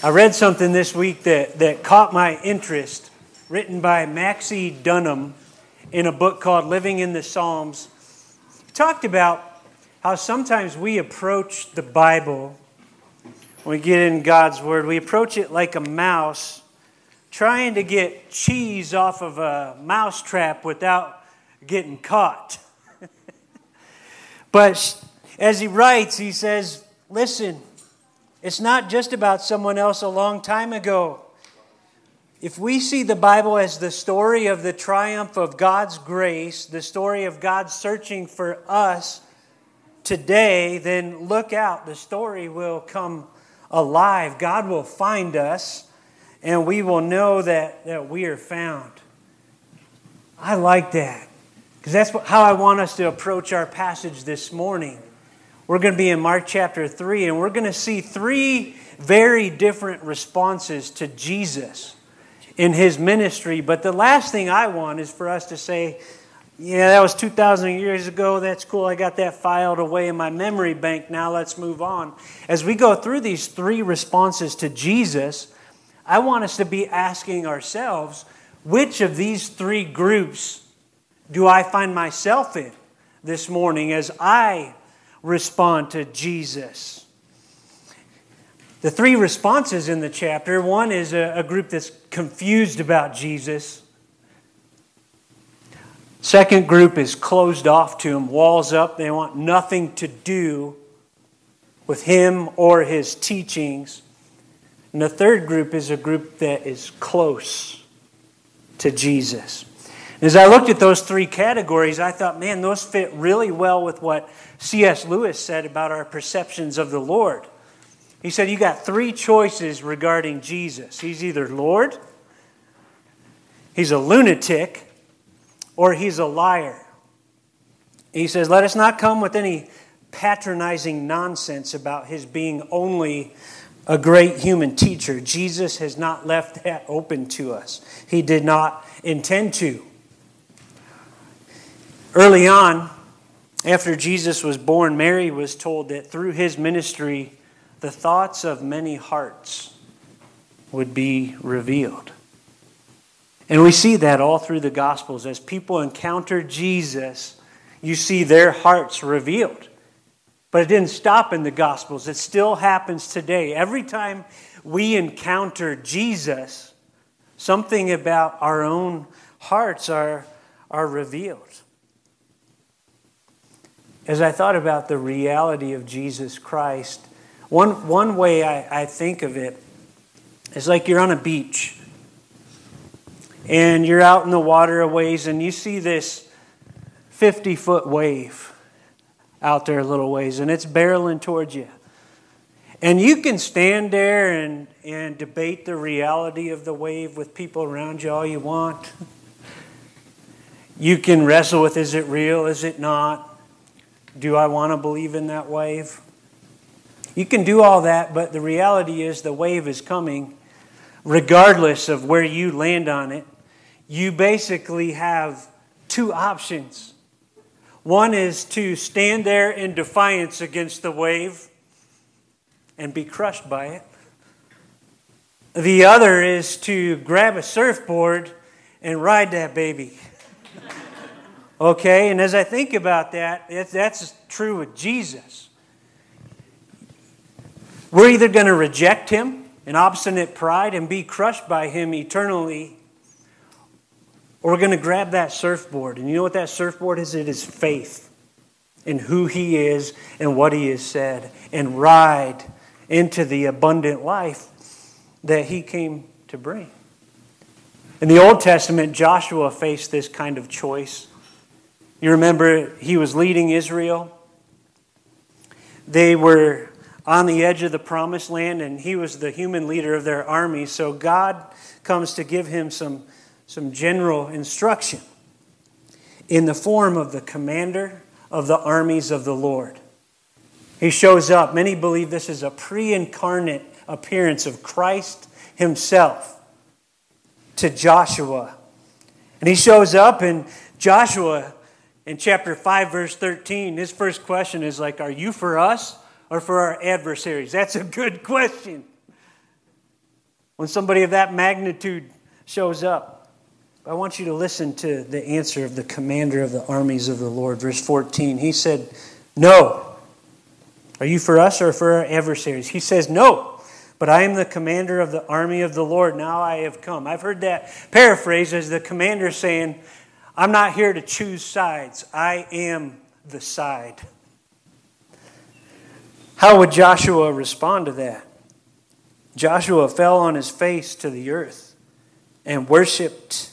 I read something this week that, that caught my interest, written by Maxie Dunnam in a book called Living in the Psalms. He talked about how sometimes we approach the Bible, when we get in God's Word, we approach it like a mouse trying to get cheese off of a mouse trap without getting caught. but as he writes, he says, Listen, it's not just about someone else a long time ago. If we see the Bible as the story of the triumph of God's grace, the story of God searching for us today, then look out. The story will come alive. God will find us, and we will know that, that we are found. I like that because that's how I want us to approach our passage this morning. We're going to be in Mark chapter 3, and we're going to see three very different responses to Jesus in his ministry. But the last thing I want is for us to say, yeah, that was 2,000 years ago. That's cool. I got that filed away in my memory bank. Now let's move on. As we go through these three responses to Jesus, I want us to be asking ourselves which of these three groups do I find myself in this morning as I respond to Jesus. The three responses in the chapter one is a, a group that's confused about Jesus. Second group is closed off to him, walls up. They want nothing to do with him or his teachings. And the third group is a group that is close to Jesus. As I looked at those three categories, I thought, man, those fit really well with what C.S. Lewis said about our perceptions of the Lord. He said, You got three choices regarding Jesus. He's either Lord, he's a lunatic, or he's a liar. He says, Let us not come with any patronizing nonsense about his being only a great human teacher. Jesus has not left that open to us, he did not intend to. Early on, after Jesus was born, Mary was told that through his ministry, the thoughts of many hearts would be revealed. And we see that all through the Gospels. As people encounter Jesus, you see their hearts revealed. But it didn't stop in the Gospels, it still happens today. Every time we encounter Jesus, something about our own hearts are, are revealed as I thought about the reality of Jesus Christ, one, one way I, I think of it is like you're on a beach and you're out in the water a ways and you see this 50 foot wave out there a little ways and it's barreling towards you. And you can stand there and, and debate the reality of the wave with people around you all you want. You can wrestle with is it real, is it not? Do I want to believe in that wave? You can do all that, but the reality is the wave is coming regardless of where you land on it. You basically have two options. One is to stand there in defiance against the wave and be crushed by it. The other is to grab a surfboard and ride that baby. Okay, and as I think about that, that's true with Jesus. We're either going to reject him in obstinate pride and be crushed by him eternally, or we're going to grab that surfboard. And you know what that surfboard is? It is faith in who he is and what he has said, and ride into the abundant life that he came to bring. In the Old Testament, Joshua faced this kind of choice. You remember he was leading Israel. They were on the edge of the promised land, and he was the human leader of their army. So God comes to give him some, some general instruction in the form of the commander of the armies of the Lord. He shows up. Many believe this is a pre incarnate appearance of Christ himself to Joshua. And he shows up, and Joshua in chapter 5, verse 13, his first question is like, Are you for us or for our adversaries? That's a good question. when somebody of that magnitude shows up. I want you to listen to the answer of the commander of the armies of the Lord. Verse 14. He said, No. Are you for us or for our adversaries? He says, No. But I am the commander of the army of the Lord. Now I have come. I've heard that paraphrase as the commander saying, I'm not here to choose sides. I am the side. How would Joshua respond to that? Joshua fell on his face to the earth and worshiped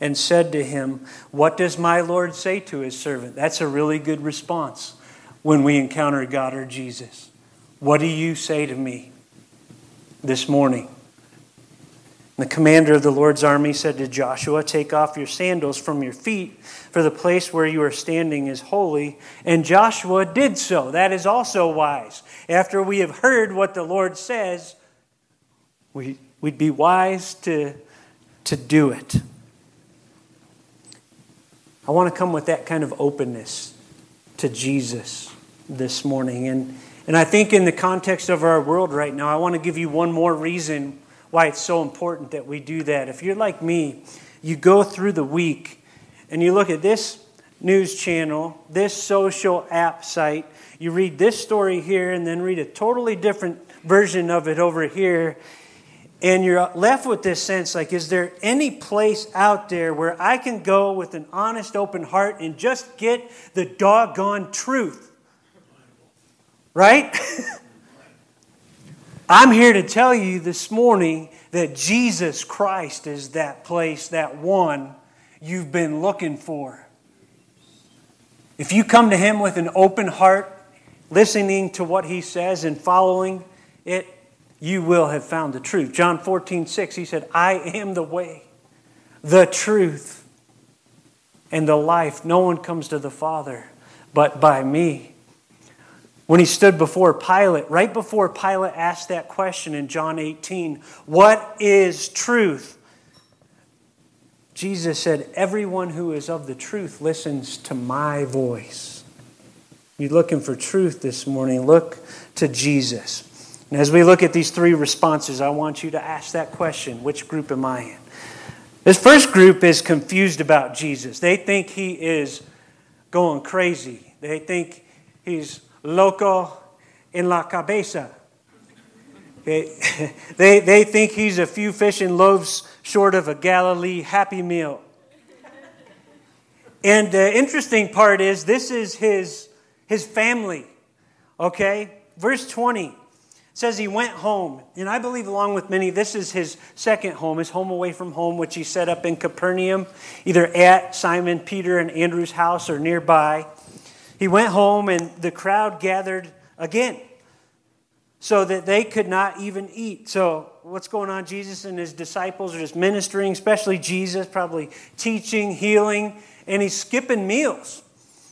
and said to him, What does my Lord say to his servant? That's a really good response when we encounter God or Jesus. What do you say to me this morning? The commander of the Lord's army said to Joshua, Take off your sandals from your feet, for the place where you are standing is holy. And Joshua did so. That is also wise. After we have heard what the Lord says, we, we'd be wise to, to do it. I want to come with that kind of openness to Jesus this morning. And, and I think, in the context of our world right now, I want to give you one more reason why it's so important that we do that. If you're like me, you go through the week and you look at this news channel, this social app site, you read this story here, and then read a totally different version of it over here. And you're left with this sense like, is there any place out there where I can go with an honest, open heart and just get the doggone truth? Right? I'm here to tell you this morning that Jesus Christ is that place, that one you've been looking for. If you come to Him with an open heart, listening to what He says and following it, you will have found the truth. John 14, 6, He said, I am the way, the truth, and the life. No one comes to the Father but by me when he stood before Pilate, right before Pilate asked that question in John 18, What is truth? Jesus said, Everyone who is of the truth listens to my voice. You're looking for truth this morning, look to Jesus. And as we look at these three responses, I want you to ask that question which group am I in? This first group is confused about Jesus. They think he is going crazy, they think he's loco en la cabeza. They, they, they think he's a few fish and loaves short of a Galilee happy meal. And the interesting part is, this is his, his family. Okay? Verse 20 says he went home. And I believe, along with many, this is his second home, his home away from home, which he set up in Capernaum, either at Simon, Peter, and Andrew's house or nearby. He went home, and the crowd gathered again so that they could not even eat. So, what's going on? Jesus and his disciples are just ministering, especially Jesus, probably teaching, healing, and he's skipping meals.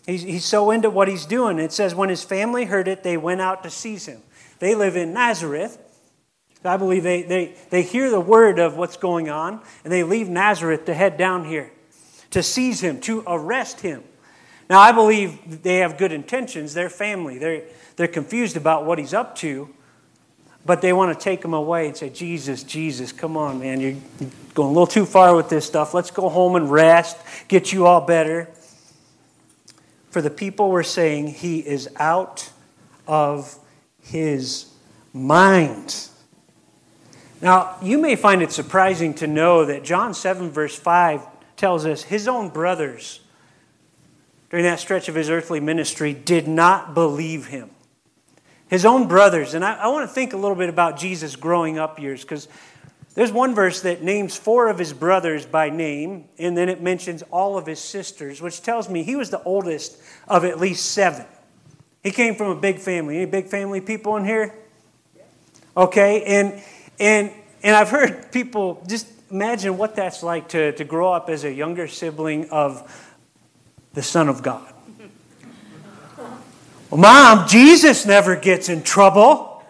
He's, he's so into what he's doing. It says, when his family heard it, they went out to seize him. They live in Nazareth. I believe they, they, they hear the word of what's going on, and they leave Nazareth to head down here to seize him, to arrest him. Now, I believe they have good intentions. They're family. They're, they're confused about what he's up to, but they want to take him away and say, Jesus, Jesus, come on, man. You're going a little too far with this stuff. Let's go home and rest, get you all better. For the people were saying, He is out of his mind. Now, you may find it surprising to know that John 7, verse 5 tells us his own brothers during that stretch of his earthly ministry did not believe him. His own brothers, and I, I want to think a little bit about Jesus' growing up years because there's one verse that names four of his brothers by name, and then it mentions all of his sisters, which tells me he was the oldest of at least seven. He came from a big family. Any big family people in here? Okay, and and and I've heard people just imagine what that's like to, to grow up as a younger sibling of the Son of God. Well, Mom, Jesus never gets in trouble.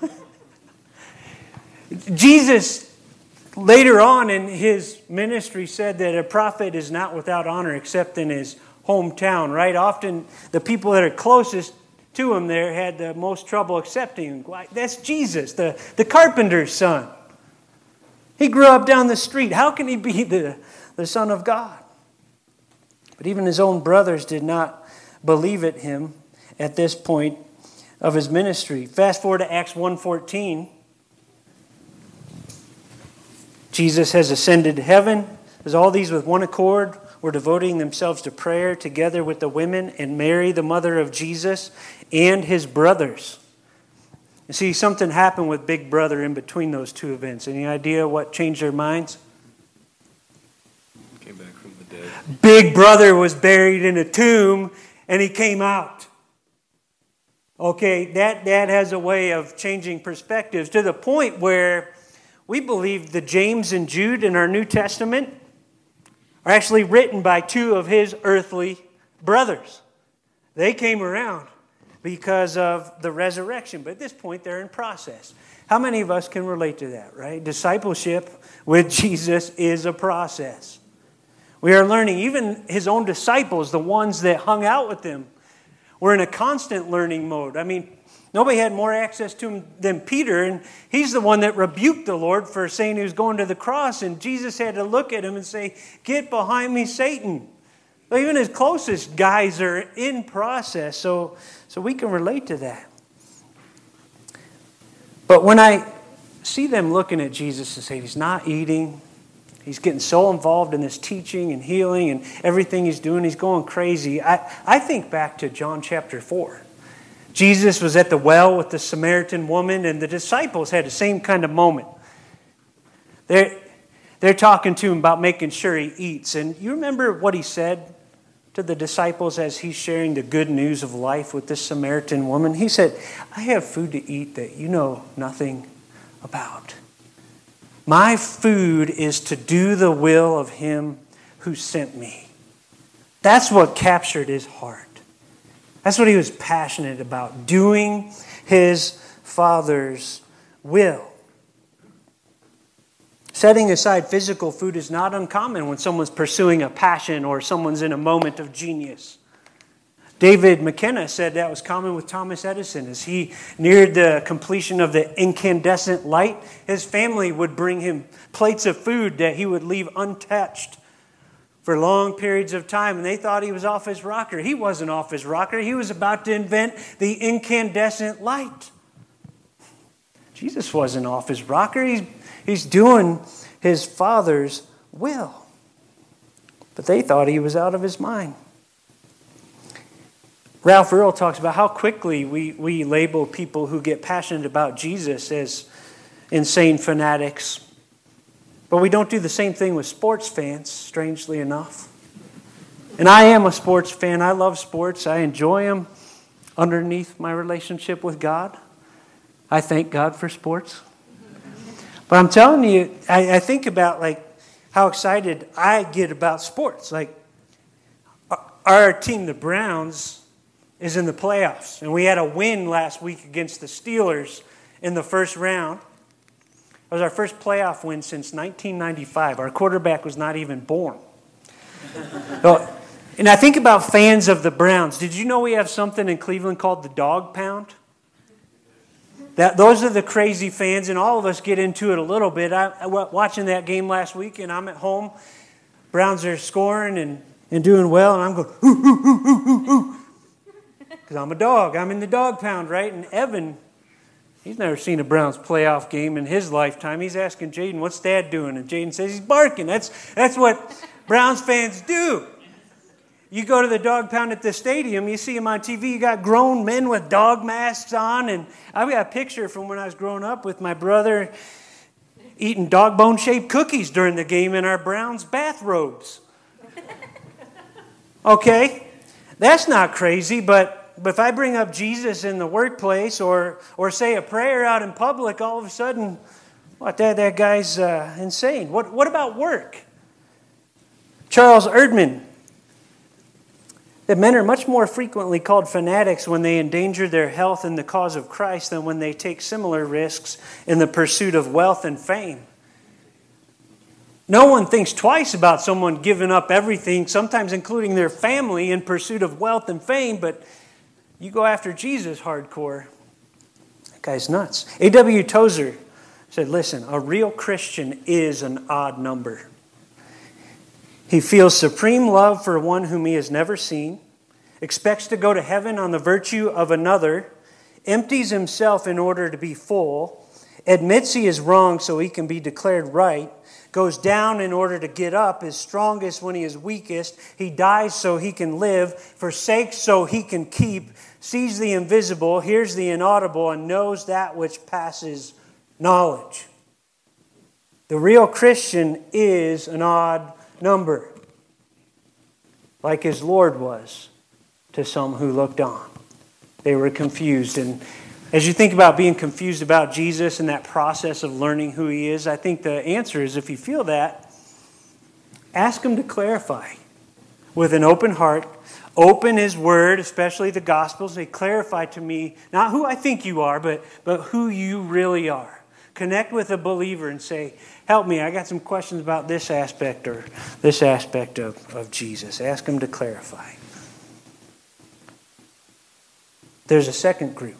Jesus, later on in his ministry, said that a prophet is not without honor except in his hometown, right? Often the people that are closest to him there had the most trouble accepting him. That's Jesus, the, the carpenter's son. He grew up down the street. How can he be the, the Son of God? But even his own brothers did not believe it him at this point of his ministry. Fast forward to Acts 1:14. Jesus has ascended to heaven. As all these with one accord were devoting themselves to prayer together with the women and Mary, the mother of Jesus, and his brothers. You see, something happened with Big Brother in between those two events. Any idea what changed their minds? Came back. Big Brother was buried in a tomb and he came out. Okay, that, that has a way of changing perspectives to the point where we believe the James and Jude in our New Testament are actually written by two of his earthly brothers. They came around because of the resurrection, but at this point they're in process. How many of us can relate to that, right? Discipleship with Jesus is a process. We are learning, even his own disciples, the ones that hung out with him, were in a constant learning mode. I mean, nobody had more access to him than Peter, and he's the one that rebuked the Lord for saying he was going to the cross, and Jesus had to look at him and say, Get behind me, Satan. even his closest guys are in process, so, so we can relate to that. But when I see them looking at Jesus and say, He's not eating, He's getting so involved in this teaching and healing and everything he's doing. He's going crazy. I, I think back to John chapter 4. Jesus was at the well with the Samaritan woman, and the disciples had the same kind of moment. They're, they're talking to him about making sure he eats. And you remember what he said to the disciples as he's sharing the good news of life with this Samaritan woman? He said, I have food to eat that you know nothing about. My food is to do the will of him who sent me. That's what captured his heart. That's what he was passionate about, doing his Father's will. Setting aside physical food is not uncommon when someone's pursuing a passion or someone's in a moment of genius. David McKenna said that was common with Thomas Edison. As he neared the completion of the incandescent light, his family would bring him plates of food that he would leave untouched for long periods of time, and they thought he was off his rocker. He wasn't off his rocker, he was about to invent the incandescent light. Jesus wasn't off his rocker, he's, he's doing his Father's will. But they thought he was out of his mind. Ralph Earle talks about how quickly we, we label people who get passionate about Jesus as insane fanatics. But we don't do the same thing with sports fans, strangely enough. And I am a sports fan. I love sports, I enjoy them underneath my relationship with God. I thank God for sports. But I'm telling you, I, I think about like how excited I get about sports. Like our team, the Browns, is in the playoffs. And we had a win last week against the Steelers in the first round. It was our first playoff win since 1995. Our quarterback was not even born. so, and I think about fans of the Browns. Did you know we have something in Cleveland called the Dog Pound? That, those are the crazy fans, and all of us get into it a little bit. I, I watching that game last week, and I'm at home. Browns are scoring and, and doing well, and I'm going, because I'm a dog. I'm in the dog pound, right? And Evan, he's never seen a Browns playoff game in his lifetime. He's asking Jaden, what's dad doing? And Jaden says he's barking. That's, that's what Browns fans do. You go to the dog pound at the stadium, you see them on TV, you got grown men with dog masks on. And I've got a picture from when I was growing up with my brother eating dog bone shaped cookies during the game in our Browns bathrobes. Okay? That's not crazy, but but if I bring up Jesus in the workplace or, or say a prayer out in public, all of a sudden, what, that, that guy's uh, insane. What, what about work? Charles Erdman, that men are much more frequently called fanatics when they endanger their health in the cause of Christ than when they take similar risks in the pursuit of wealth and fame. No one thinks twice about someone giving up everything, sometimes including their family, in pursuit of wealth and fame, but you go after Jesus hardcore, that guy's nuts. A.W. Tozer said, Listen, a real Christian is an odd number. He feels supreme love for one whom he has never seen, expects to go to heaven on the virtue of another, empties himself in order to be full, admits he is wrong so he can be declared right, goes down in order to get up, is strongest when he is weakest, he dies so he can live, forsakes so he can keep, sees the invisible, hears the inaudible, and knows that which passes knowledge. The real Christian is an odd number, like his Lord was to some who looked on. They were confused. And as you think about being confused about Jesus and that process of learning who he is, I think the answer is if you feel that, ask him to clarify with an open heart. Open his word, especially the Gospels. They clarify to me not who I think you are, but, but who you really are. Connect with a believer and say, Help me, I got some questions about this aspect or this aspect of, of Jesus. Ask him to clarify. There's a second group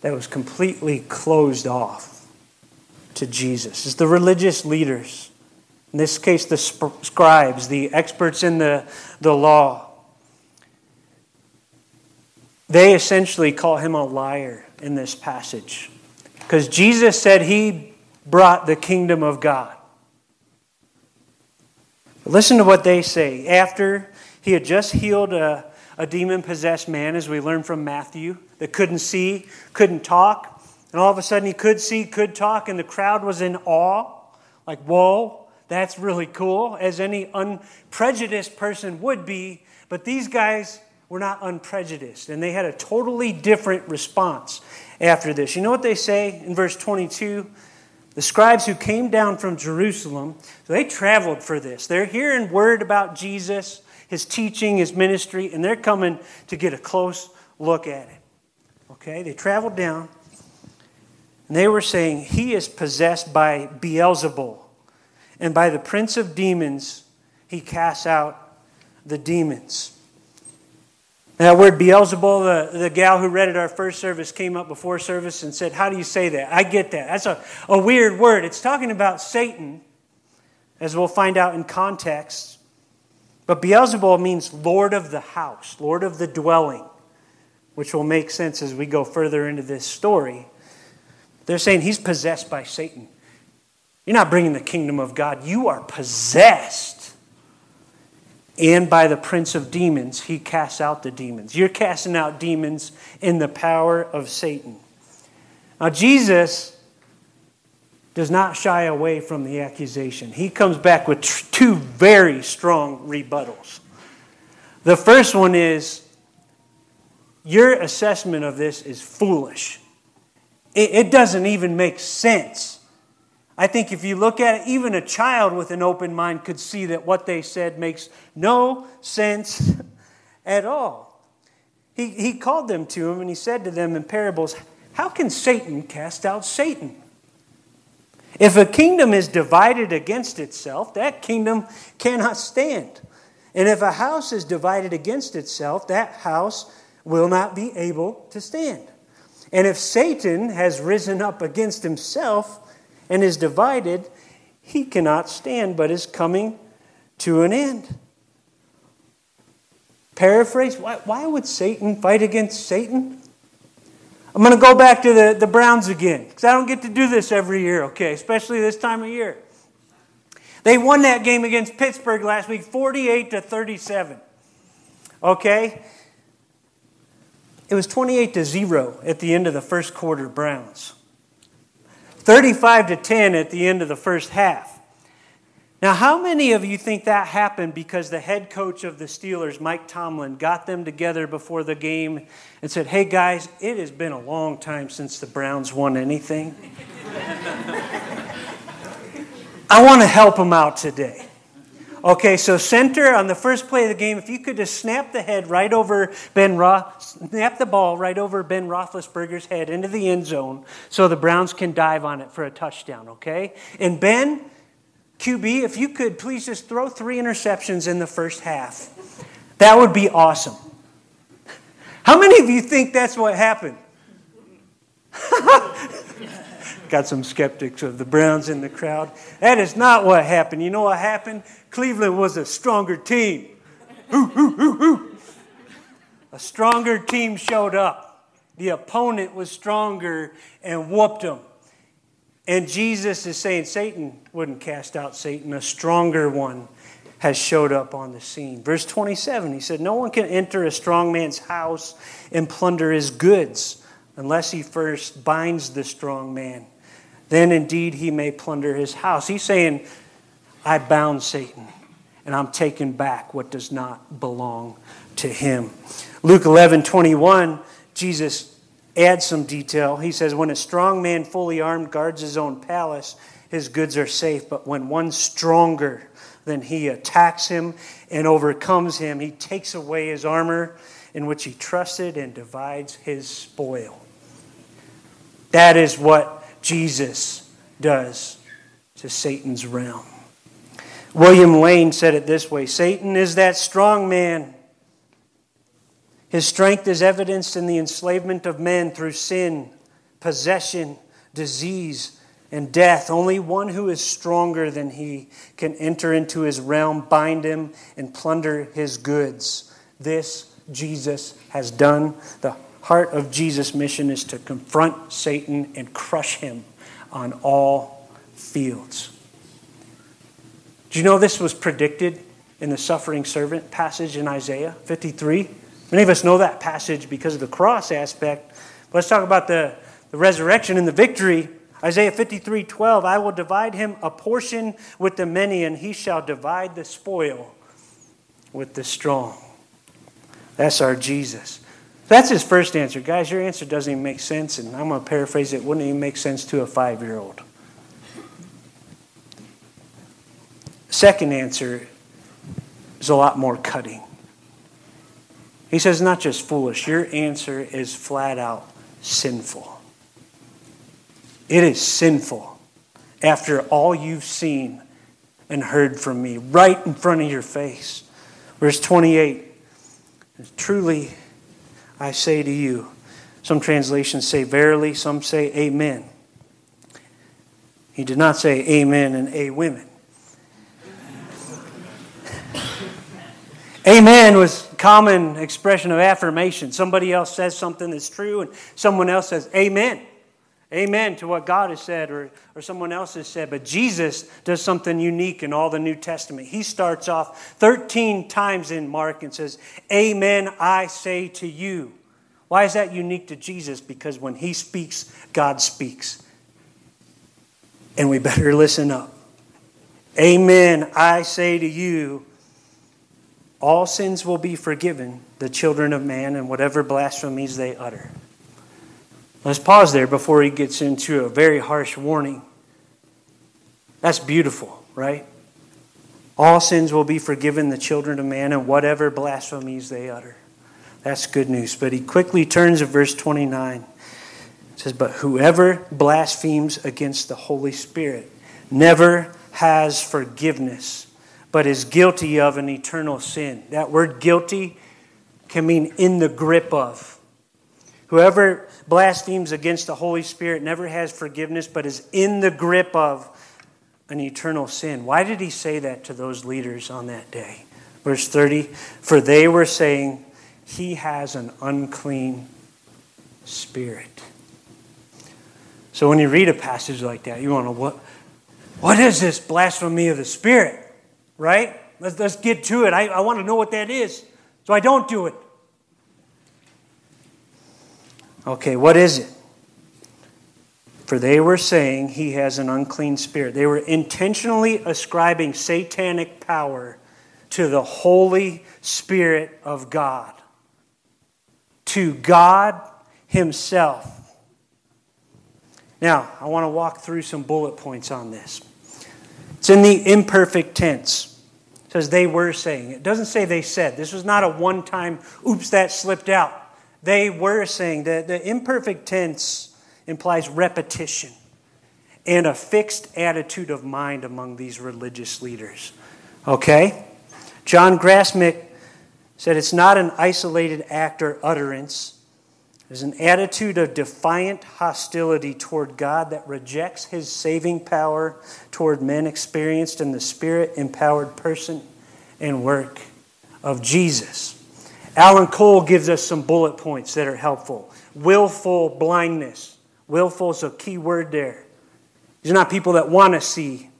that was completely closed off to Jesus. It's the religious leaders. In this case, the scribes, the experts in the, the law. They essentially call him a liar in this passage. Because Jesus said he brought the kingdom of God. Listen to what they say. After he had just healed a, a demon possessed man, as we learn from Matthew, that couldn't see, couldn't talk, and all of a sudden he could see, could talk, and the crowd was in awe. Like, whoa, that's really cool, as any unprejudiced person would be. But these guys were not unprejudiced, and they had a totally different response after this. You know what they say in verse 22? The scribes who came down from Jerusalem, so they traveled for this. They're hearing word about Jesus, his teaching, his ministry, and they're coming to get a close look at it. Okay? They traveled down, and they were saying, He is possessed by Beelzebul, and by the prince of demons, he casts out the demons. That word Beelzebul, the, the gal who read at our first service came up before service and said, How do you say that? I get that. That's a, a weird word. It's talking about Satan, as we'll find out in context. But Beelzebul means Lord of the house, Lord of the dwelling, which will make sense as we go further into this story. They're saying he's possessed by Satan. You're not bringing the kingdom of God, you are possessed and by the prince of demons, he casts out the demons. You're casting out demons in the power of Satan. Now, Jesus does not shy away from the accusation. He comes back with two very strong rebuttals. The first one is your assessment of this is foolish. It, doesn't even make sense. I think if you look at it, even a child with an open mind could see that what they said makes no sense at all. He, he called them to him and he said to them in parables, How can Satan cast out Satan? If a kingdom is divided against itself, that kingdom cannot stand. And if a house is divided against itself, that house will not be able to stand. And if Satan has risen up against himself, and is divided, he cannot stand, but is coming to an end. Paraphrase why, why would Satan fight against Satan? I'm going to go back to the, the Browns again, because I don't get to do this every year, okay, especially this time of year. They won that game against Pittsburgh last week 48 to 37. Okay? It was 28 to 0 at the end of the first quarter, Browns. 35 to 10 at the end of the first half. Now, how many of you think that happened because the head coach of the Steelers, Mike Tomlin, got them together before the game and said, Hey guys, it has been a long time since the Browns won anything. I want to help them out today. Okay, so center on the first play of the game, if you could just snap the head right over Ben Roth, snap the ball right over Ben Roethlisberger's head into the end zone so the Browns can dive on it for a touchdown, okay? And Ben, QB, if you could please just throw three interceptions in the first half, that would be awesome. How many of you think that's what happened? Got some skeptics of the Browns in the crowd. That is not what happened. You know what happened? Cleveland was a stronger team. Ooh, ooh, ooh, a stronger team showed up. The opponent was stronger and whooped them. And Jesus is saying Satan wouldn't cast out Satan, a stronger one has showed up on the scene. Verse 27, he said, No one can enter a strong man's house and plunder his goods unless he first binds the strong man. Then indeed he may plunder his house. He's saying, I bound Satan and I'm taking back what does not belong to him. Luke 11 21, Jesus adds some detail. He says, When a strong man fully armed guards his own palace, his goods are safe. But when one stronger than he attacks him and overcomes him, he takes away his armor in which he trusted and divides his spoil. That is what Jesus does to Satan's realm. William Lane said it this way Satan is that strong man. His strength is evidenced in the enslavement of men through sin, possession, disease, and death. Only one who is stronger than he can enter into his realm, bind him, and plunder his goods. This Jesus has done. The heart of Jesus' mission is to confront Satan and crush him on all fields. Do you know this was predicted in the suffering servant passage in Isaiah 53? Many of us know that passage because of the cross aspect. But let's talk about the, the resurrection and the victory. Isaiah 53 12, I will divide him a portion with the many, and he shall divide the spoil with the strong. That's our Jesus. That's his first answer. Guys, your answer doesn't even make sense, and I'm going to paraphrase it. Wouldn't even make sense to a five year old. Second answer is a lot more cutting. He says, not just foolish, your answer is flat out sinful. It is sinful after all you've seen and heard from me right in front of your face. Verse 28 Truly, I say to you, some translations say verily, some say amen. He did not say amen and a women. Amen was common expression of affirmation. Somebody else says something that's true, and someone else says, Amen. Amen to what God has said or, or someone else has said. But Jesus does something unique in all the New Testament. He starts off 13 times in Mark and says, Amen, I say to you. Why is that unique to Jesus? Because when he speaks, God speaks. And we better listen up. Amen, I say to you, all sins will be forgiven the children of man and whatever blasphemies they utter. Let's pause there before he gets into a very harsh warning. That's beautiful, right? All sins will be forgiven the children of man and whatever blasphemies they utter. That's good news. But he quickly turns to verse 29. It says, But whoever blasphemes against the Holy Spirit never has forgiveness, but is guilty of an eternal sin. That word guilty can mean in the grip of. Whoever blasphemes against the Holy Spirit never has forgiveness, but is in the grip of an eternal sin. Why did he say that to those leaders on that day? Verse 30 For they were saying, He has an unclean spirit. So when you read a passage like that, you want to what? What is this blasphemy of the Spirit? Right? Let's, let's get to it. I, I want to know what that is so I don't do it. Okay, what is it? For they were saying he has an unclean spirit. They were intentionally ascribing satanic power to the Holy Spirit of God, to God Himself. Now, I want to walk through some bullet points on this. It's in the imperfect tense. It says they were saying. It doesn't say they said. This was not a one time, oops, that slipped out. They were saying that the imperfect tense implies repetition and a fixed attitude of mind among these religious leaders. Okay? John Grassmick said it's not an isolated act or utterance. Is an attitude of defiant hostility toward God that rejects his saving power toward men experienced in the spirit empowered person and work of Jesus. Alan Cole gives us some bullet points that are helpful. Willful blindness. Willful is a key word there. These are not people that want to see,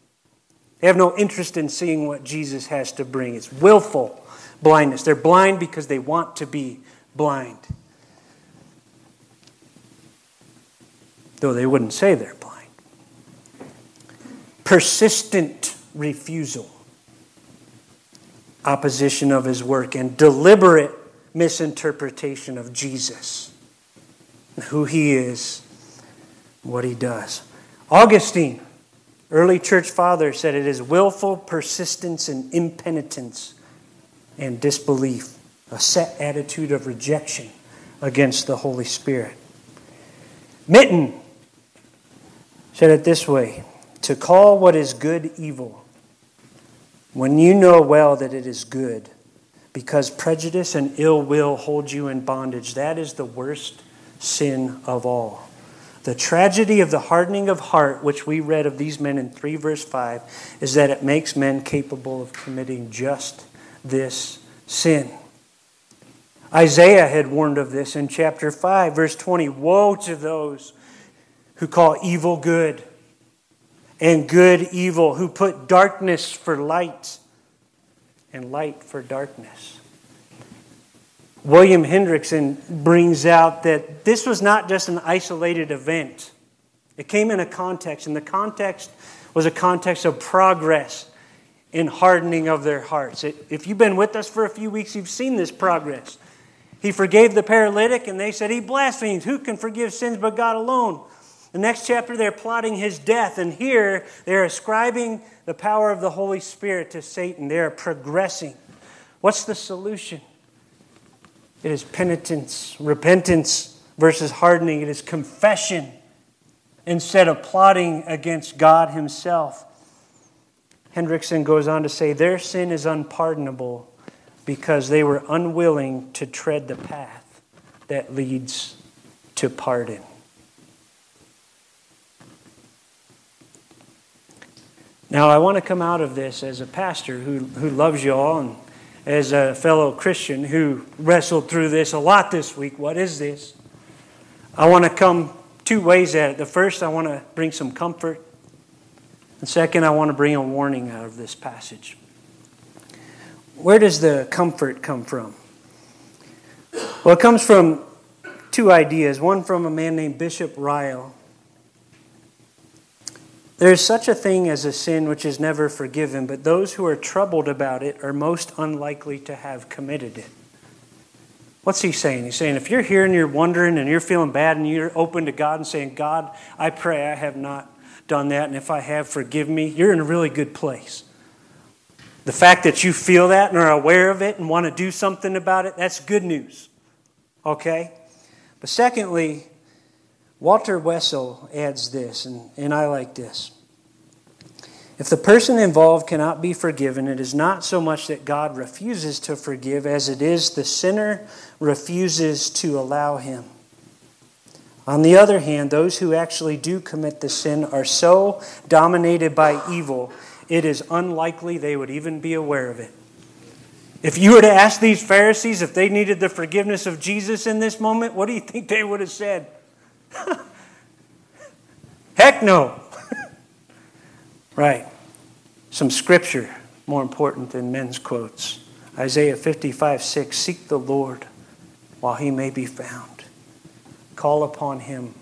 they have no interest in seeing what Jesus has to bring. It's willful blindness. They're blind because they want to be blind. Though they wouldn't say they're blind. Persistent refusal, opposition of his work, and deliberate misinterpretation of Jesus, who he is, what he does. Augustine, early church father, said it is willful persistence and impenitence and disbelief, a set attitude of rejection against the Holy Spirit. Mitton said it this way to call what is good evil when you know well that it is good because prejudice and ill will hold you in bondage that is the worst sin of all. The tragedy of the hardening of heart which we read of these men in 3 verse 5 is that it makes men capable of committing just this sin. Isaiah had warned of this in chapter 5 verse 20 woe to those who call evil good and good evil, who put darkness for light and light for darkness. William Hendriksen brings out that this was not just an isolated event. It came in a context, and the context was a context of progress in hardening of their hearts. If you've been with us for a few weeks, you've seen this progress. He forgave the paralytic, and they said he blasphemes. Who can forgive sins but God alone? The next chapter, they're plotting his death, and here they're ascribing the power of the Holy Spirit to Satan. They're progressing. What's the solution? It is penitence, repentance versus hardening. It is confession instead of plotting against God Himself. Hendriksen goes on to say their sin is unpardonable because they were unwilling to tread the path that leads to pardon. Now, I want to come out of this as a pastor who, who loves you all and as a fellow Christian who wrestled through this a lot this week. What is this? I want to come two ways at it. The first, I want to bring some comfort. And second, I want to bring a warning out of this passage. Where does the comfort come from? Well, it comes from two ideas one from a man named Bishop Ryle there is such a thing as a sin which is never forgiven, but those who are troubled about it are most unlikely to have committed it. What's he saying? He's saying if you're here and you're wondering and you're feeling bad and you're open to God and saying, God, I pray I have not done that, and if I have, forgive me, you're in a really good place. The fact that you feel that and are aware of it and want to do something about it, that's good news. Okay? But secondly, Walter Wessel adds this, and, and I like this. If the person involved cannot be forgiven, it is not so much that God refuses to forgive as it is the sinner refuses to allow him. On the other hand, those who actually do commit the sin are so dominated by evil, it is unlikely they would even be aware of it. If you were to ask these Pharisees if they needed the forgiveness of Jesus in this moment, what do you think they would have said? Heck no. right. Some scripture more important than men's quotes. Isaiah 55 6 Seek the Lord while he may be found, call upon him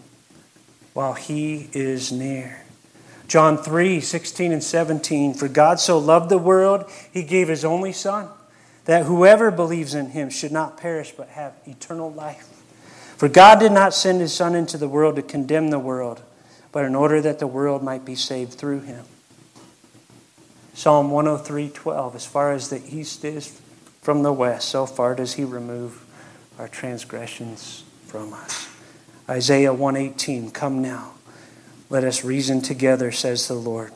while he is near. John 3 16 and 17 For God so loved the world, he gave his only Son, that whoever believes in him should not perish but have eternal life. For God did not send his Son into the world to condemn the world, but in order that the world might be saved through him. Psalm 103:12 As far as the east is from the west, so far does he remove our transgressions from us. Isaiah 118 Come now, let us reason together, says the Lord.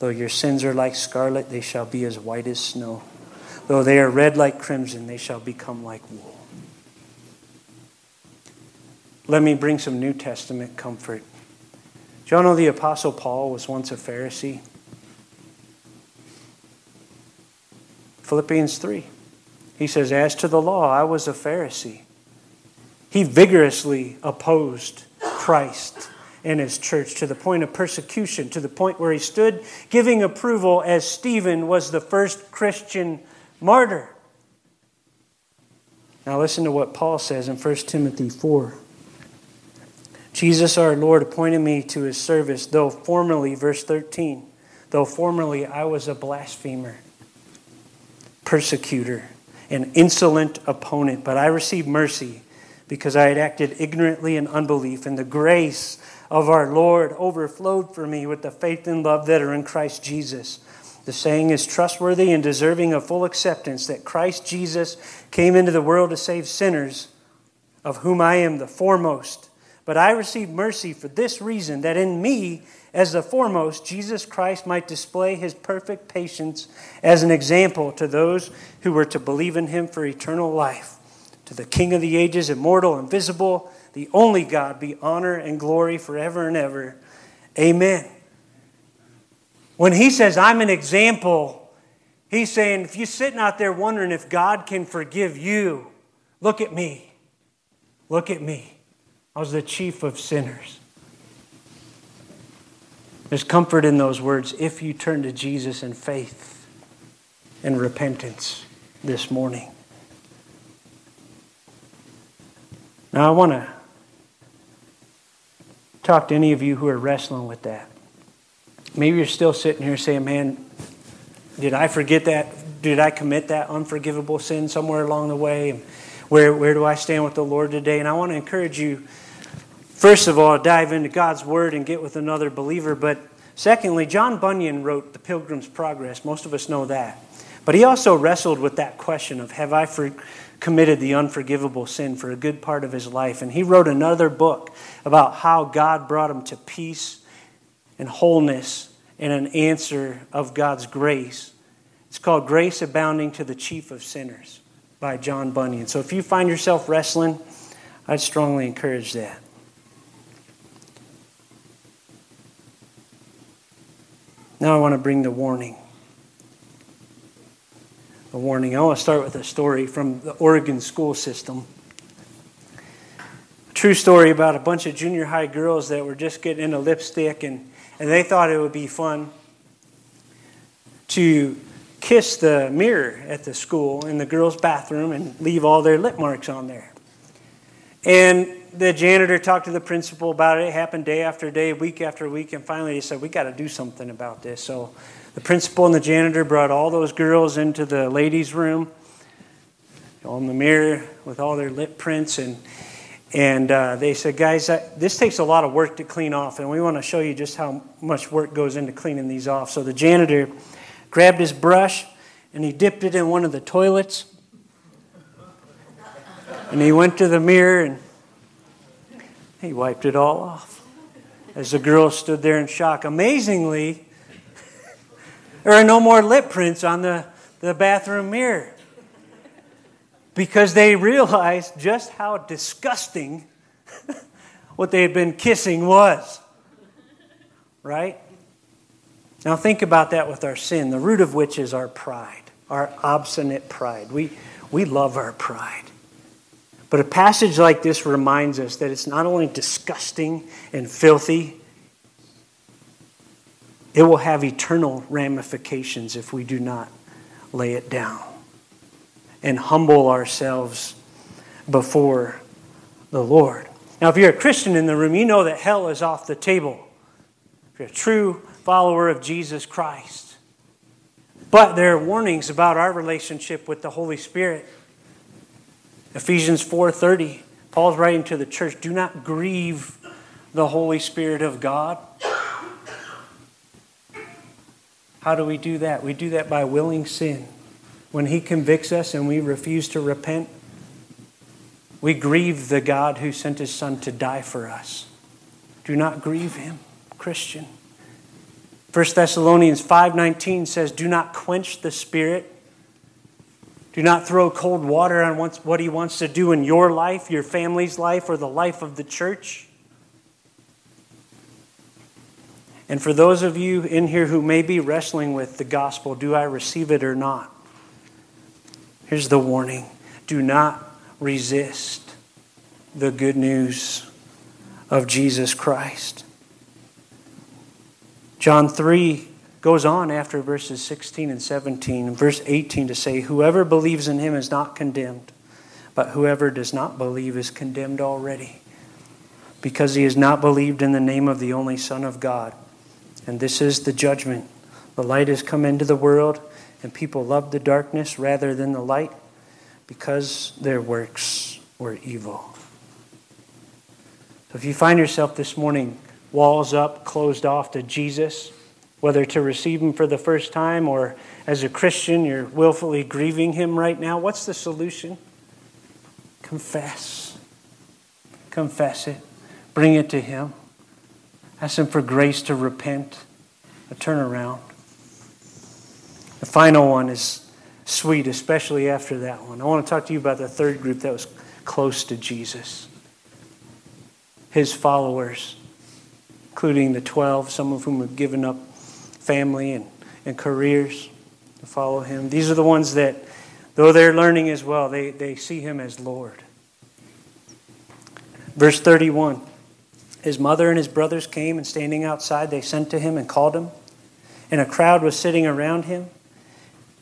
Though your sins are like scarlet, they shall be as white as snow. Though they are red like crimson, they shall become like wool. Let me bring some New Testament comfort. Do y'all know the Apostle Paul was once a Pharisee? Philippians 3. He says, As to the law, I was a Pharisee. He vigorously opposed Christ and his church to the point of persecution, to the point where he stood giving approval as Stephen was the first Christian martyr. Now, listen to what Paul says in 1 Timothy 4. Jesus our Lord appointed me to his service, though formerly, verse 13, though formerly I was a blasphemer, persecutor, an insolent opponent, but I received mercy because I had acted ignorantly in unbelief, and the grace of our Lord overflowed for me with the faith and love that are in Christ Jesus. The saying is trustworthy and deserving of full acceptance that Christ Jesus came into the world to save sinners, of whom I am the foremost. But I received mercy for this reason that in me, as the foremost, Jesus Christ might display his perfect patience as an example to those who were to believe in him for eternal life. To the King of the ages, immortal, invisible, the only God, be honor and glory forever and ever. Amen. When he says, I'm an example, he's saying, if you're sitting out there wondering if God can forgive you, look at me. Look at me. I was the chief of sinners. There's comfort in those words if you turn to Jesus in faith and repentance this morning. Now, I want to talk to any of you who are wrestling with that. Maybe you're still sitting here saying, man, did I forget that? Did I commit that unforgivable sin somewhere along the way? Where, where do I stand with the Lord today? And I want to encourage you first of all, dive into God's Word and get with another believer. But secondly, John Bunyan wrote The Pilgrim's Progress. Most of us know that. But he also wrestled with that question of have I for, committed the unforgivable sin for a good part of his life? And he wrote another book about how God brought him to peace and wholeness and an answer of God's grace. It's called Grace Abounding to the Chief of Sinners by John Bunyan. So if you find yourself wrestling, I'd strongly encourage that. Now I want to bring the warning. The warning. I want to start with a story from the Oregon school system. A true story about a bunch of junior high girls that were just getting into lipstick and, and they thought it would be fun to kiss the mirror at the school in the girls' bathroom and leave all their lip marks on there. And the janitor talked to the principal about it. It happened day after day, week after week, and finally he said, We got to do something about this. So the principal and the janitor brought all those girls into the ladies' room, on the mirror with all their lip prints, and and uh, they said, Guys, this takes a lot of work to clean off, and we want to show you just how much work goes into cleaning these off. So the janitor grabbed his brush and he dipped it in one of the toilets. And he went to the mirror and he wiped it all off as the girls stood there in shock. Amazingly, there are no more lip prints on the, the bathroom mirror because they realized just how disgusting what they had been kissing was. Right? Now, think about that with our sin, the root of which is our pride, our obstinate pride. We, we love our pride. But a passage like this reminds us that it's not only disgusting and filthy, it will have eternal ramifications if we do not lay it down and humble ourselves before the Lord. Now, if you're a Christian in the room, you know that hell is off the table. If you're a true follower of Jesus Christ. But there are warnings about our relationship with the Holy Spirit. Ephesians 4:30, Paul's writing to the church, do not grieve the Holy Spirit of God. How do we do that? We do that by willing sin. When he convicts us and we refuse to repent, we grieve the God who sent his son to die for us. Do not grieve him, Christian. 1 Thessalonians 5:19 says, "Do not quench the spirit." Do not throw cold water on what He wants to do in your life, your family's life, or the life of the church. And for those of you in here who may be wrestling with the gospel, do I receive it or not? Here's the warning do not resist the good news of Jesus Christ. John 3 goes on after verses 16 and 17, and verse 18 to say, Whoever believes in him is not condemned, but whoever does not believe is condemned already, because he has not believed in the name of the only Son of God. And this is the judgment. The light has come into the world, and people love the darkness rather than the light because their works were evil. So if you find yourself this morning walls up, closed off to Jesus, whether to receive Him for the first time or as a Christian you're willfully grieving Him right now, what's the solution? Confess. Confess it. Bring it to Him. Ask Him for grace to repent, a turnaround. The final one is sweet, especially after that one. I want to talk to you about the third group that was close to Jesus. His followers, including the 12, some of whom have given up family and, and careers to follow him. These are the ones that, though they're learning as well, they, they see him as Lord. Verse 31 his mother and his brothers came, and standing outside, they sent to him and called him. And a crowd was sitting around him.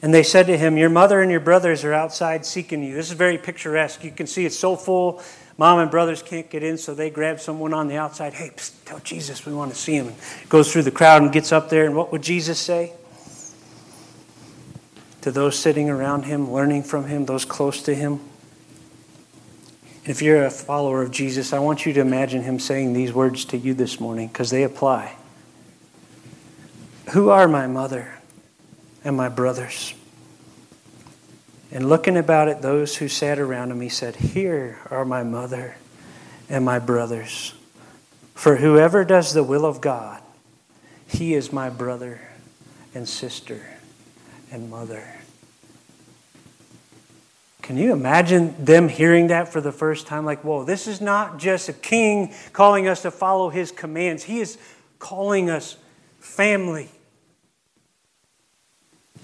And they said to him, Your mother and your brothers are outside seeking you. This is very picturesque. You can see it's so full. Mom and brothers can't get in, so they grab someone on the outside. Hey, psst, tell Jesus we want to see him. And goes through the crowd and gets up there. And what would Jesus say? To those sitting around him, learning from him, those close to him, if you're a follower of Jesus, I want you to imagine him saying these words to you this morning because they apply. Who are my mother and my brothers? And looking about at those who sat around him, he said, Here are my mother and my brothers. For whoever does the will of God, he is my brother and sister and mother. Can you imagine them hearing that for the first time? Like, whoa, this is not just a king calling us to follow his commands, he is calling us family.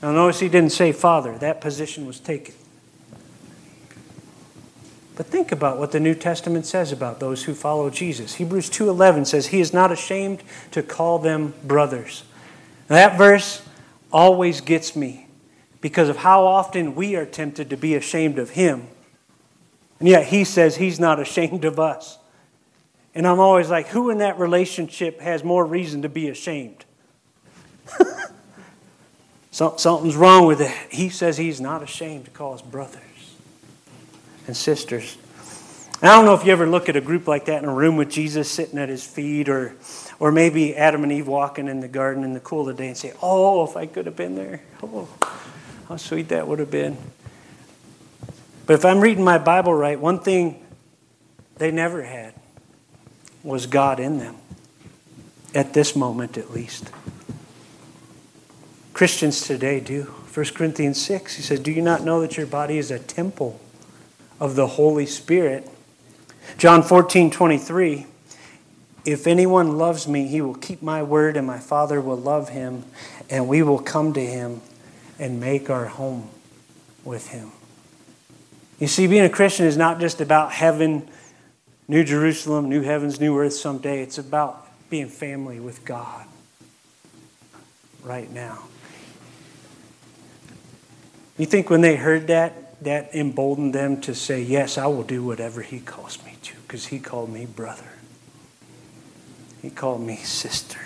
Now, notice he didn't say father, that position was taken. But think about what the New Testament says about those who follow Jesus. Hebrews 2:11 says he is not ashamed to call them brothers. That verse always gets me because of how often we are tempted to be ashamed of Him. And yet He says He's not ashamed of us. And I'm always like, who in that relationship has more reason to be ashamed? Something's wrong with it. He says He's not ashamed to call us brothers and sisters. I don't know if you ever look at a group like that in a room with Jesus sitting at his feet, or, or maybe Adam and Eve walking in the garden in the cool of the day and say, Oh, if I could have been there. Oh. How sweet that would have been. But if I'm reading my Bible right, one thing they never had was God in them, at this moment at least. Christians today do. 1 Corinthians 6, he says, Do you not know that your body is a temple of the Holy Spirit? John 14, 23, If anyone loves me, he will keep my word, and my Father will love him, and we will come to him and make our home with Him. You see, being a Christian is not just about heaven, New Jerusalem, new heavens, new earth someday. It's about being family with God right now. You think when they heard that, that emboldened them to say, Yes, I will do whatever He calls me to, because He called me brother, He called me sister.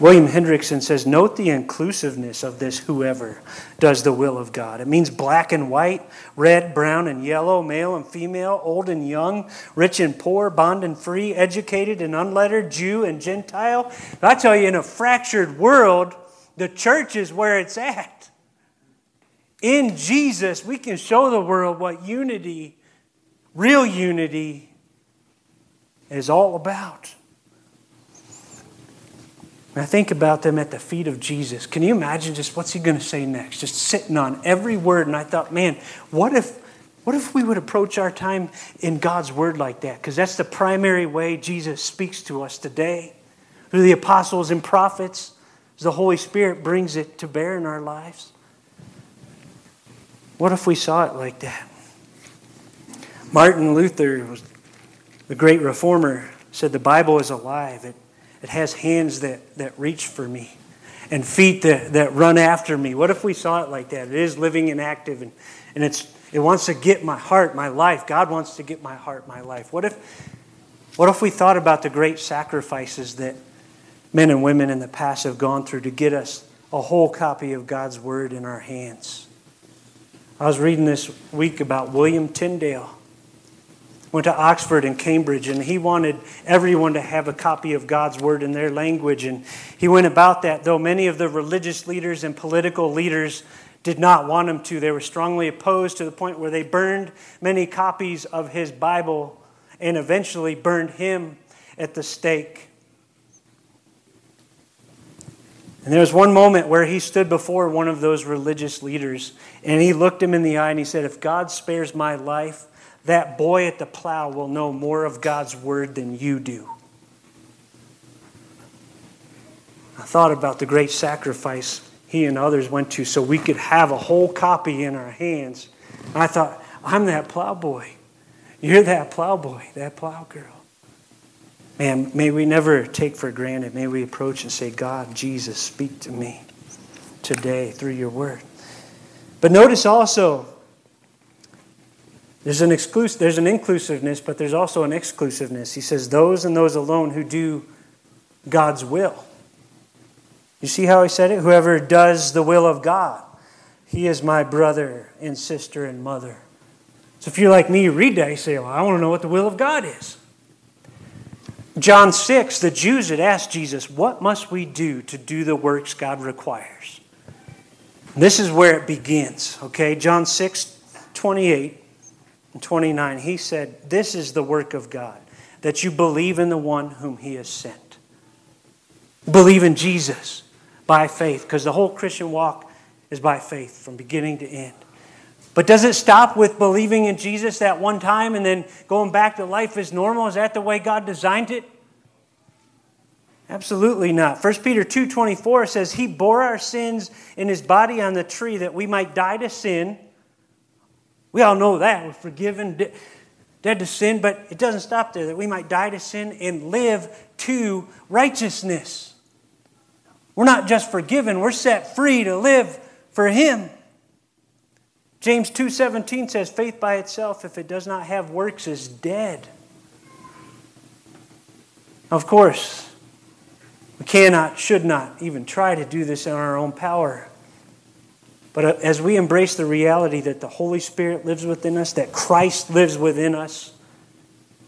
William Hendriksen says, Note the inclusiveness of this whoever does the will of God. It means black and white, red, brown, and yellow, male and female, old and young, rich and poor, bond and free, educated and unlettered, Jew and Gentile. I tell you, in a fractured world, the church is where it's at. In Jesus, we can show the world what unity, real unity, is all about. And I think about them at the feet of Jesus. Can you imagine just what's he going to say next? Just sitting on every word. And I thought, man, what if, what if we would approach our time in God's word like that? Because that's the primary way Jesus speaks to us today. Through the apostles and prophets, as the Holy Spirit brings it to bear in our lives. What if we saw it like that? Martin Luther, was the great reformer, said the Bible is alive. It it has hands that, that reach for me and feet that, that run after me. What if we saw it like that? It is living and active, and, and it's, it wants to get my heart, my life. God wants to get my heart, my life. What if, what if we thought about the great sacrifices that men and women in the past have gone through to get us a whole copy of God's Word in our hands? I was reading this week about William Tyndale went to Oxford and Cambridge, and he wanted everyone to have a copy of God's Word in their language. And he went about that, though many of the religious leaders and political leaders did not want him to. They were strongly opposed to the point where they burned many copies of his Bible and eventually burned him at the stake. And there was one moment where he stood before one of those religious leaders and he looked him in the eye and he said, If God spares my life, that boy at the plow will know more of God's word than you do. I thought about the great sacrifice he and others went to so we could have a whole copy in our hands. And I thought, I'm that plow boy. You're that plow boy, that plow girl. Man, may we never take for granted. May we approach and say, God, Jesus, speak to me today through your word. But notice also there's an, there's an inclusiveness, but there's also an exclusiveness. He says, those and those alone who do God's will. You see how he said it? Whoever does the will of God, he is my brother and sister and mother. So if you're like me, you read that, you say, well, I want to know what the will of God is. John 6, the Jews had asked Jesus, What must we do to do the works God requires? This is where it begins, okay? John 6, 28 and 29, he said, This is the work of God, that you believe in the one whom he has sent. Believe in Jesus by faith, because the whole Christian walk is by faith from beginning to end. But does it stop with believing in Jesus that one time and then going back to life as normal? Is that the way God designed it? Absolutely not. 1 Peter 2:24 says he bore our sins in his body on the tree that we might die to sin we all know that. We're forgiven, dead to sin, but it doesn't stop there, that we might die to sin and live to righteousness. We're not just forgiven, we're set free to live for Him. James 2:17 says faith by itself if it does not have works is dead. Of course, we cannot, should not even try to do this in our own power. But uh, as we embrace the reality that the Holy Spirit lives within us, that Christ lives within us,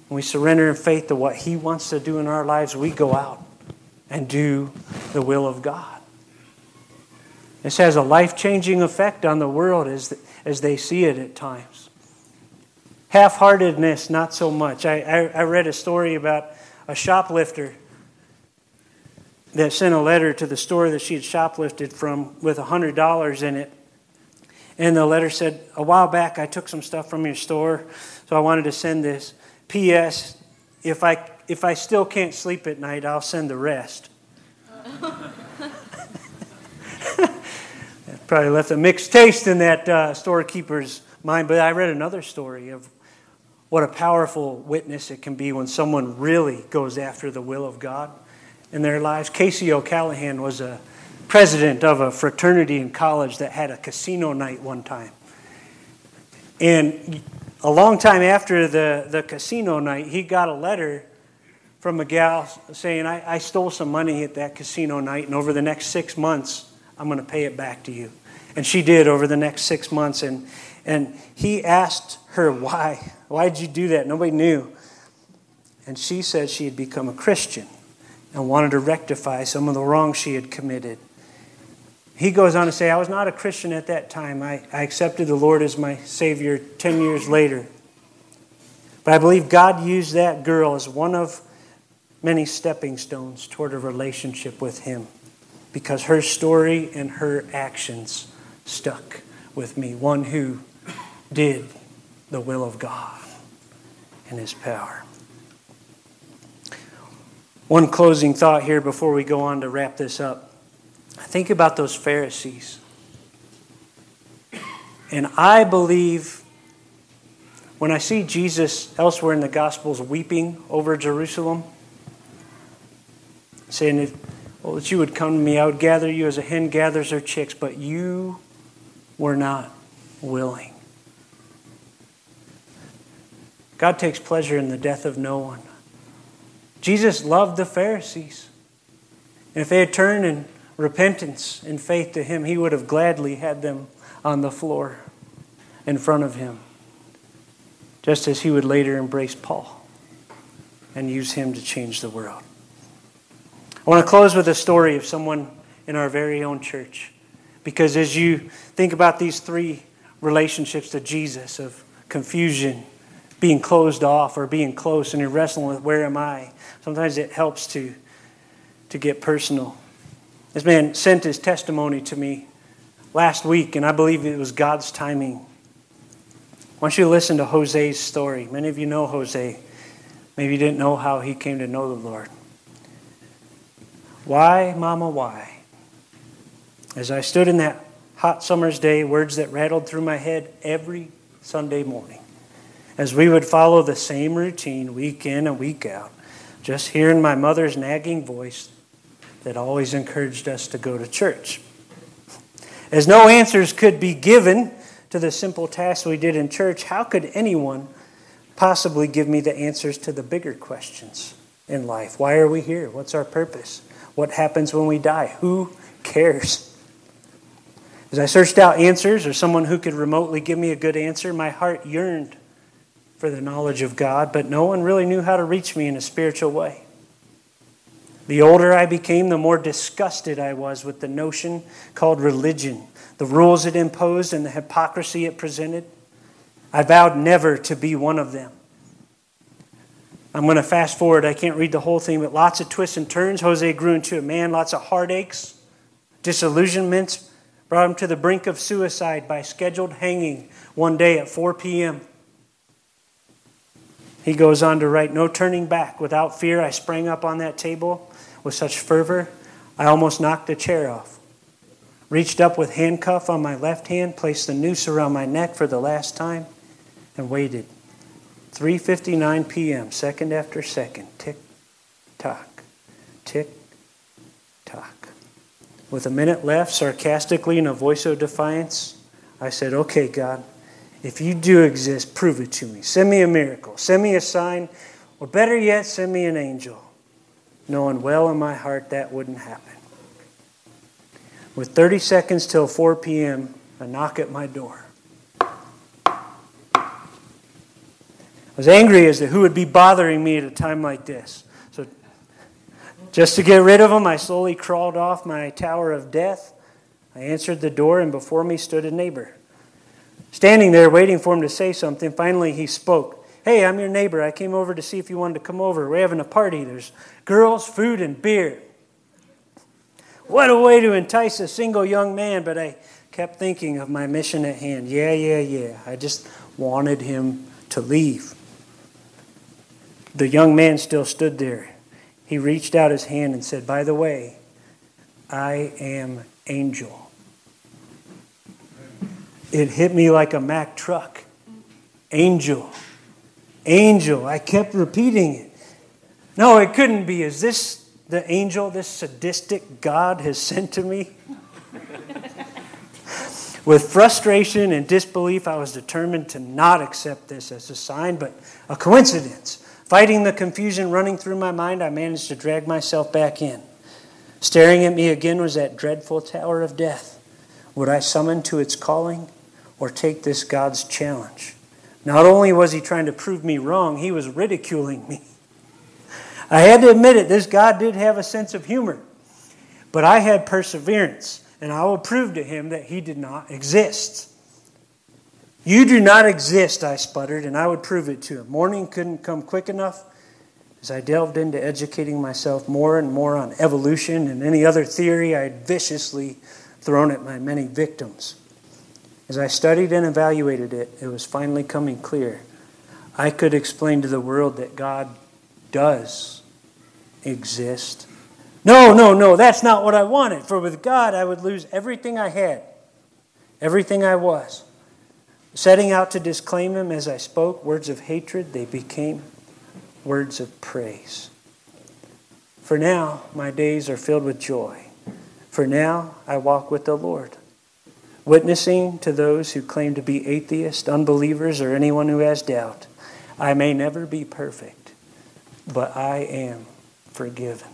and we surrender in faith to what He wants to do in our lives, we go out and do the will of God. This has a life changing effect on the world as, as they see it at times. Half heartedness, not so much. I, I, I read a story about a shoplifter that sent a letter to the store that she had shoplifted from with $100 in it. And the letter said, A while back I took some stuff from your store, so I wanted to send this. P.S. If I, if I still can't sleep at night, I'll send the rest. Probably left a mixed taste in that uh, storekeeper's mind, but I read another story of what a powerful witness it can be when someone really goes after the will of God in their lives. Casey O'Callahan was a president of a fraternity in college that had a casino night one time. And a long time after the, the casino night, he got a letter from a gal saying, I, I stole some money at that casino night, and over the next six months, I'm going to pay it back to you. And she did over the next six months. And, and he asked her, Why? Why did you do that? Nobody knew. And she said she had become a Christian and wanted to rectify some of the wrongs she had committed. He goes on to say, I was not a Christian at that time. I, I accepted the Lord as my Savior 10 years later. But I believe God used that girl as one of many stepping stones toward a relationship with Him because her story and her actions stuck with me. One who did the will of God and His power. One closing thought here before we go on to wrap this up. I think about those Pharisees. And I believe when I see Jesus elsewhere in the Gospels weeping over Jerusalem, saying, well, that you would come to me, I would gather you as a hen gathers her chicks, but you were not willing. God takes pleasure in the death of no one. Jesus loved the Pharisees. And if they had turned in repentance and faith to Him, He would have gladly had them on the floor in front of Him, just as He would later embrace Paul and use him to change the world. I want to close with a story of someone in our very own church. Because as you think about these three relationships to Jesus of confusion, being closed off, or being close, and you're wrestling with where am I, sometimes it helps to, to get personal. This man sent his testimony to me last week, and I believe it was God's timing. I want you to listen to Jose's story. Many of you know Jose. Maybe you didn't know how he came to know the Lord. Why, Mama, why? As I stood in that hot summer's day, words that rattled through my head every Sunday morning, as we would follow the same routine week in and week out, just hearing my mother's nagging voice that always encouraged us to go to church. As no answers could be given to the simple tasks we did in church, how could anyone possibly give me the answers to the bigger questions in life? Why are we here? What's our purpose? What happens when we die? Who cares? As I searched out answers or someone who could remotely give me a good answer, my heart yearned for the knowledge of God, but no one really knew how to reach me in a spiritual way. The older I became, the more disgusted I was with the notion called religion, the rules it imposed, and the hypocrisy it presented. I vowed never to be one of them. I'm going to fast forward. I can't read the whole thing, but lots of twists and turns. Jose grew into a man, lots of heartaches, disillusionments, brought him to the brink of suicide by scheduled hanging one day at 4 p.m. He goes on to write, No turning back. Without fear, I sprang up on that table with such fervor, I almost knocked a chair off. Reached up with handcuff on my left hand, placed the noose around my neck for the last time, and waited. 3:59 p.m., second after second, tick tock, tick tock. With a minute left, sarcastically in a voice of defiance, I said, "Okay, God, if you do exist, prove it to me. Send me a miracle, send me a sign, or better yet, send me an angel." Knowing well in my heart that wouldn't happen. With 30 seconds till 4 p.m., a knock at my door. Was angry as to who would be bothering me at a time like this. So, just to get rid of him, I slowly crawled off my tower of death. I answered the door, and before me stood a neighbor. Standing there, waiting for him to say something, finally he spoke. Hey, I'm your neighbor. I came over to see if you wanted to come over. We're having a party. There's girls, food, and beer. What a way to entice a single young man, but I kept thinking of my mission at hand. Yeah, yeah, yeah. I just wanted him to leave. The young man still stood there. He reached out his hand and said, By the way, I am Angel. It hit me like a Mack truck. Angel. Angel. I kept repeating it. No, it couldn't be. Is this the angel this sadistic God has sent to me? With frustration and disbelief, I was determined to not accept this as a sign, but a coincidence. Fighting the confusion running through my mind, I managed to drag myself back in. Staring at me again was that dreadful tower of death. Would I summon to its calling or take this God's challenge? Not only was he trying to prove me wrong, he was ridiculing me. I had to admit it, this God did have a sense of humor. But I had perseverance, and I will prove to him that he did not exist. You do not exist, I sputtered, and I would prove it to him. Morning couldn't come quick enough. as I delved into educating myself more and more on evolution and any other theory I had viciously thrown at my many victims. As I studied and evaluated it, it was finally coming clear. I could explain to the world that God does exist. No, no, no, that's not what I wanted. For with God, I would lose everything I had, everything I was. Setting out to disclaim Him as I spoke words of hatred, they became words of praise. For now, my days are filled with joy. For now, I walk with the Lord, witnessing to those who claim to be atheists, unbelievers, or anyone who has doubt. I may never be perfect, but I am forgiven.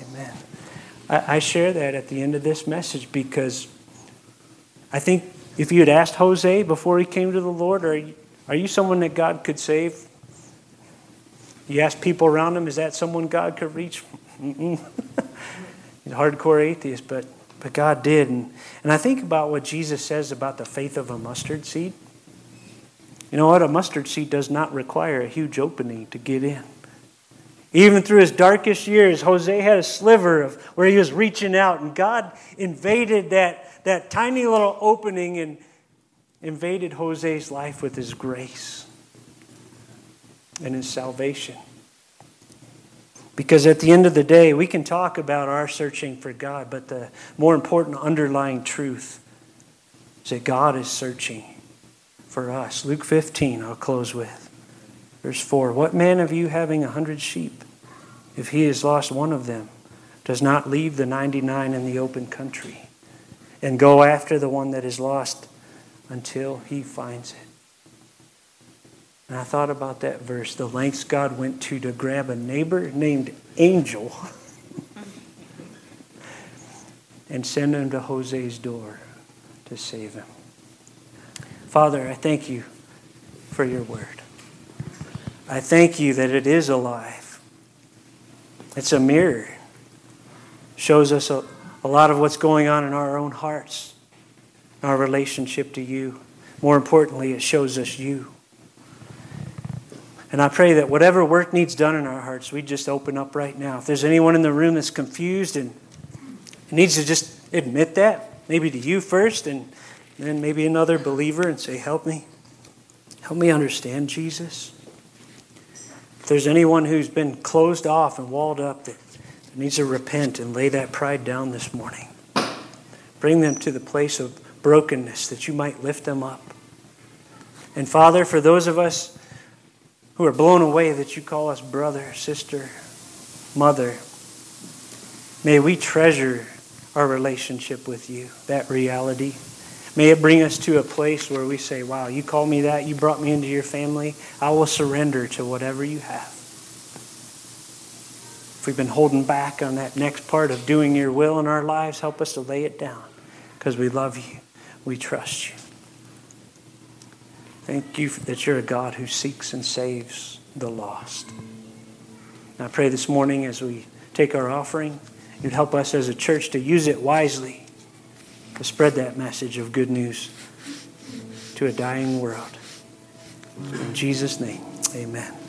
Amen. I, share that at the end of this message because I think if you had asked Jose before he came to the Lord, are you, are you someone that God could save? You ask people around him, is that someone God could reach? He's a hardcore atheist, but, but God did. And, and I think about what Jesus says about the faith of a mustard seed. You know what? A mustard seed does not require a huge opening to get in. Even through his darkest years, Jose had a sliver of where he was reaching out, and God invaded that, that tiny little opening and invaded Jose's life with his grace and his salvation. Because at the end of the day, we can talk about our searching for God, but the more important underlying truth is that God is searching for us. Luke 15, I'll close with. Verse 4 What man of you having a hundred sheep, if he has lost one of them, does not leave the 99 in the open country and go after the one that is lost until he finds it. And I thought about that verse, the lengths God went to to grab a neighbor named Angel and send him to Jose's door to save him. Father, I thank you for your word. I thank you that it is alive. It's a mirror. Shows us a, a lot of what's going on in our own hearts our relationship to you. More importantly, it shows us you. And I pray that whatever work needs done in our hearts, we just open up right now. If there's anyone in the room that's confused and needs to just admit that, maybe to you first and then maybe another believer and say, Help me. Help me understand Jesus. If there's anyone who's been closed off and walled up that needs to repent and lay that pride down this morning, bring them to the place of brokenness, that you might lift them up. And Father, for those of us who are blown away that you call us brother, sister, mother, may we treasure our relationship with you, that reality. May it bring us to a place where we say, Wow, you called me that, you brought me into your family. I will surrender to whatever you have. If we've been holding back on that next part of doing your will in our lives, help us to lay it down because we love you. We trust you. Thank you that you're a God who seeks and saves the lost. And I pray this morning as we take our offering, you'd help us as a church to use it wisely to spread that message of good news to a dying world. In Jesus' name, amen.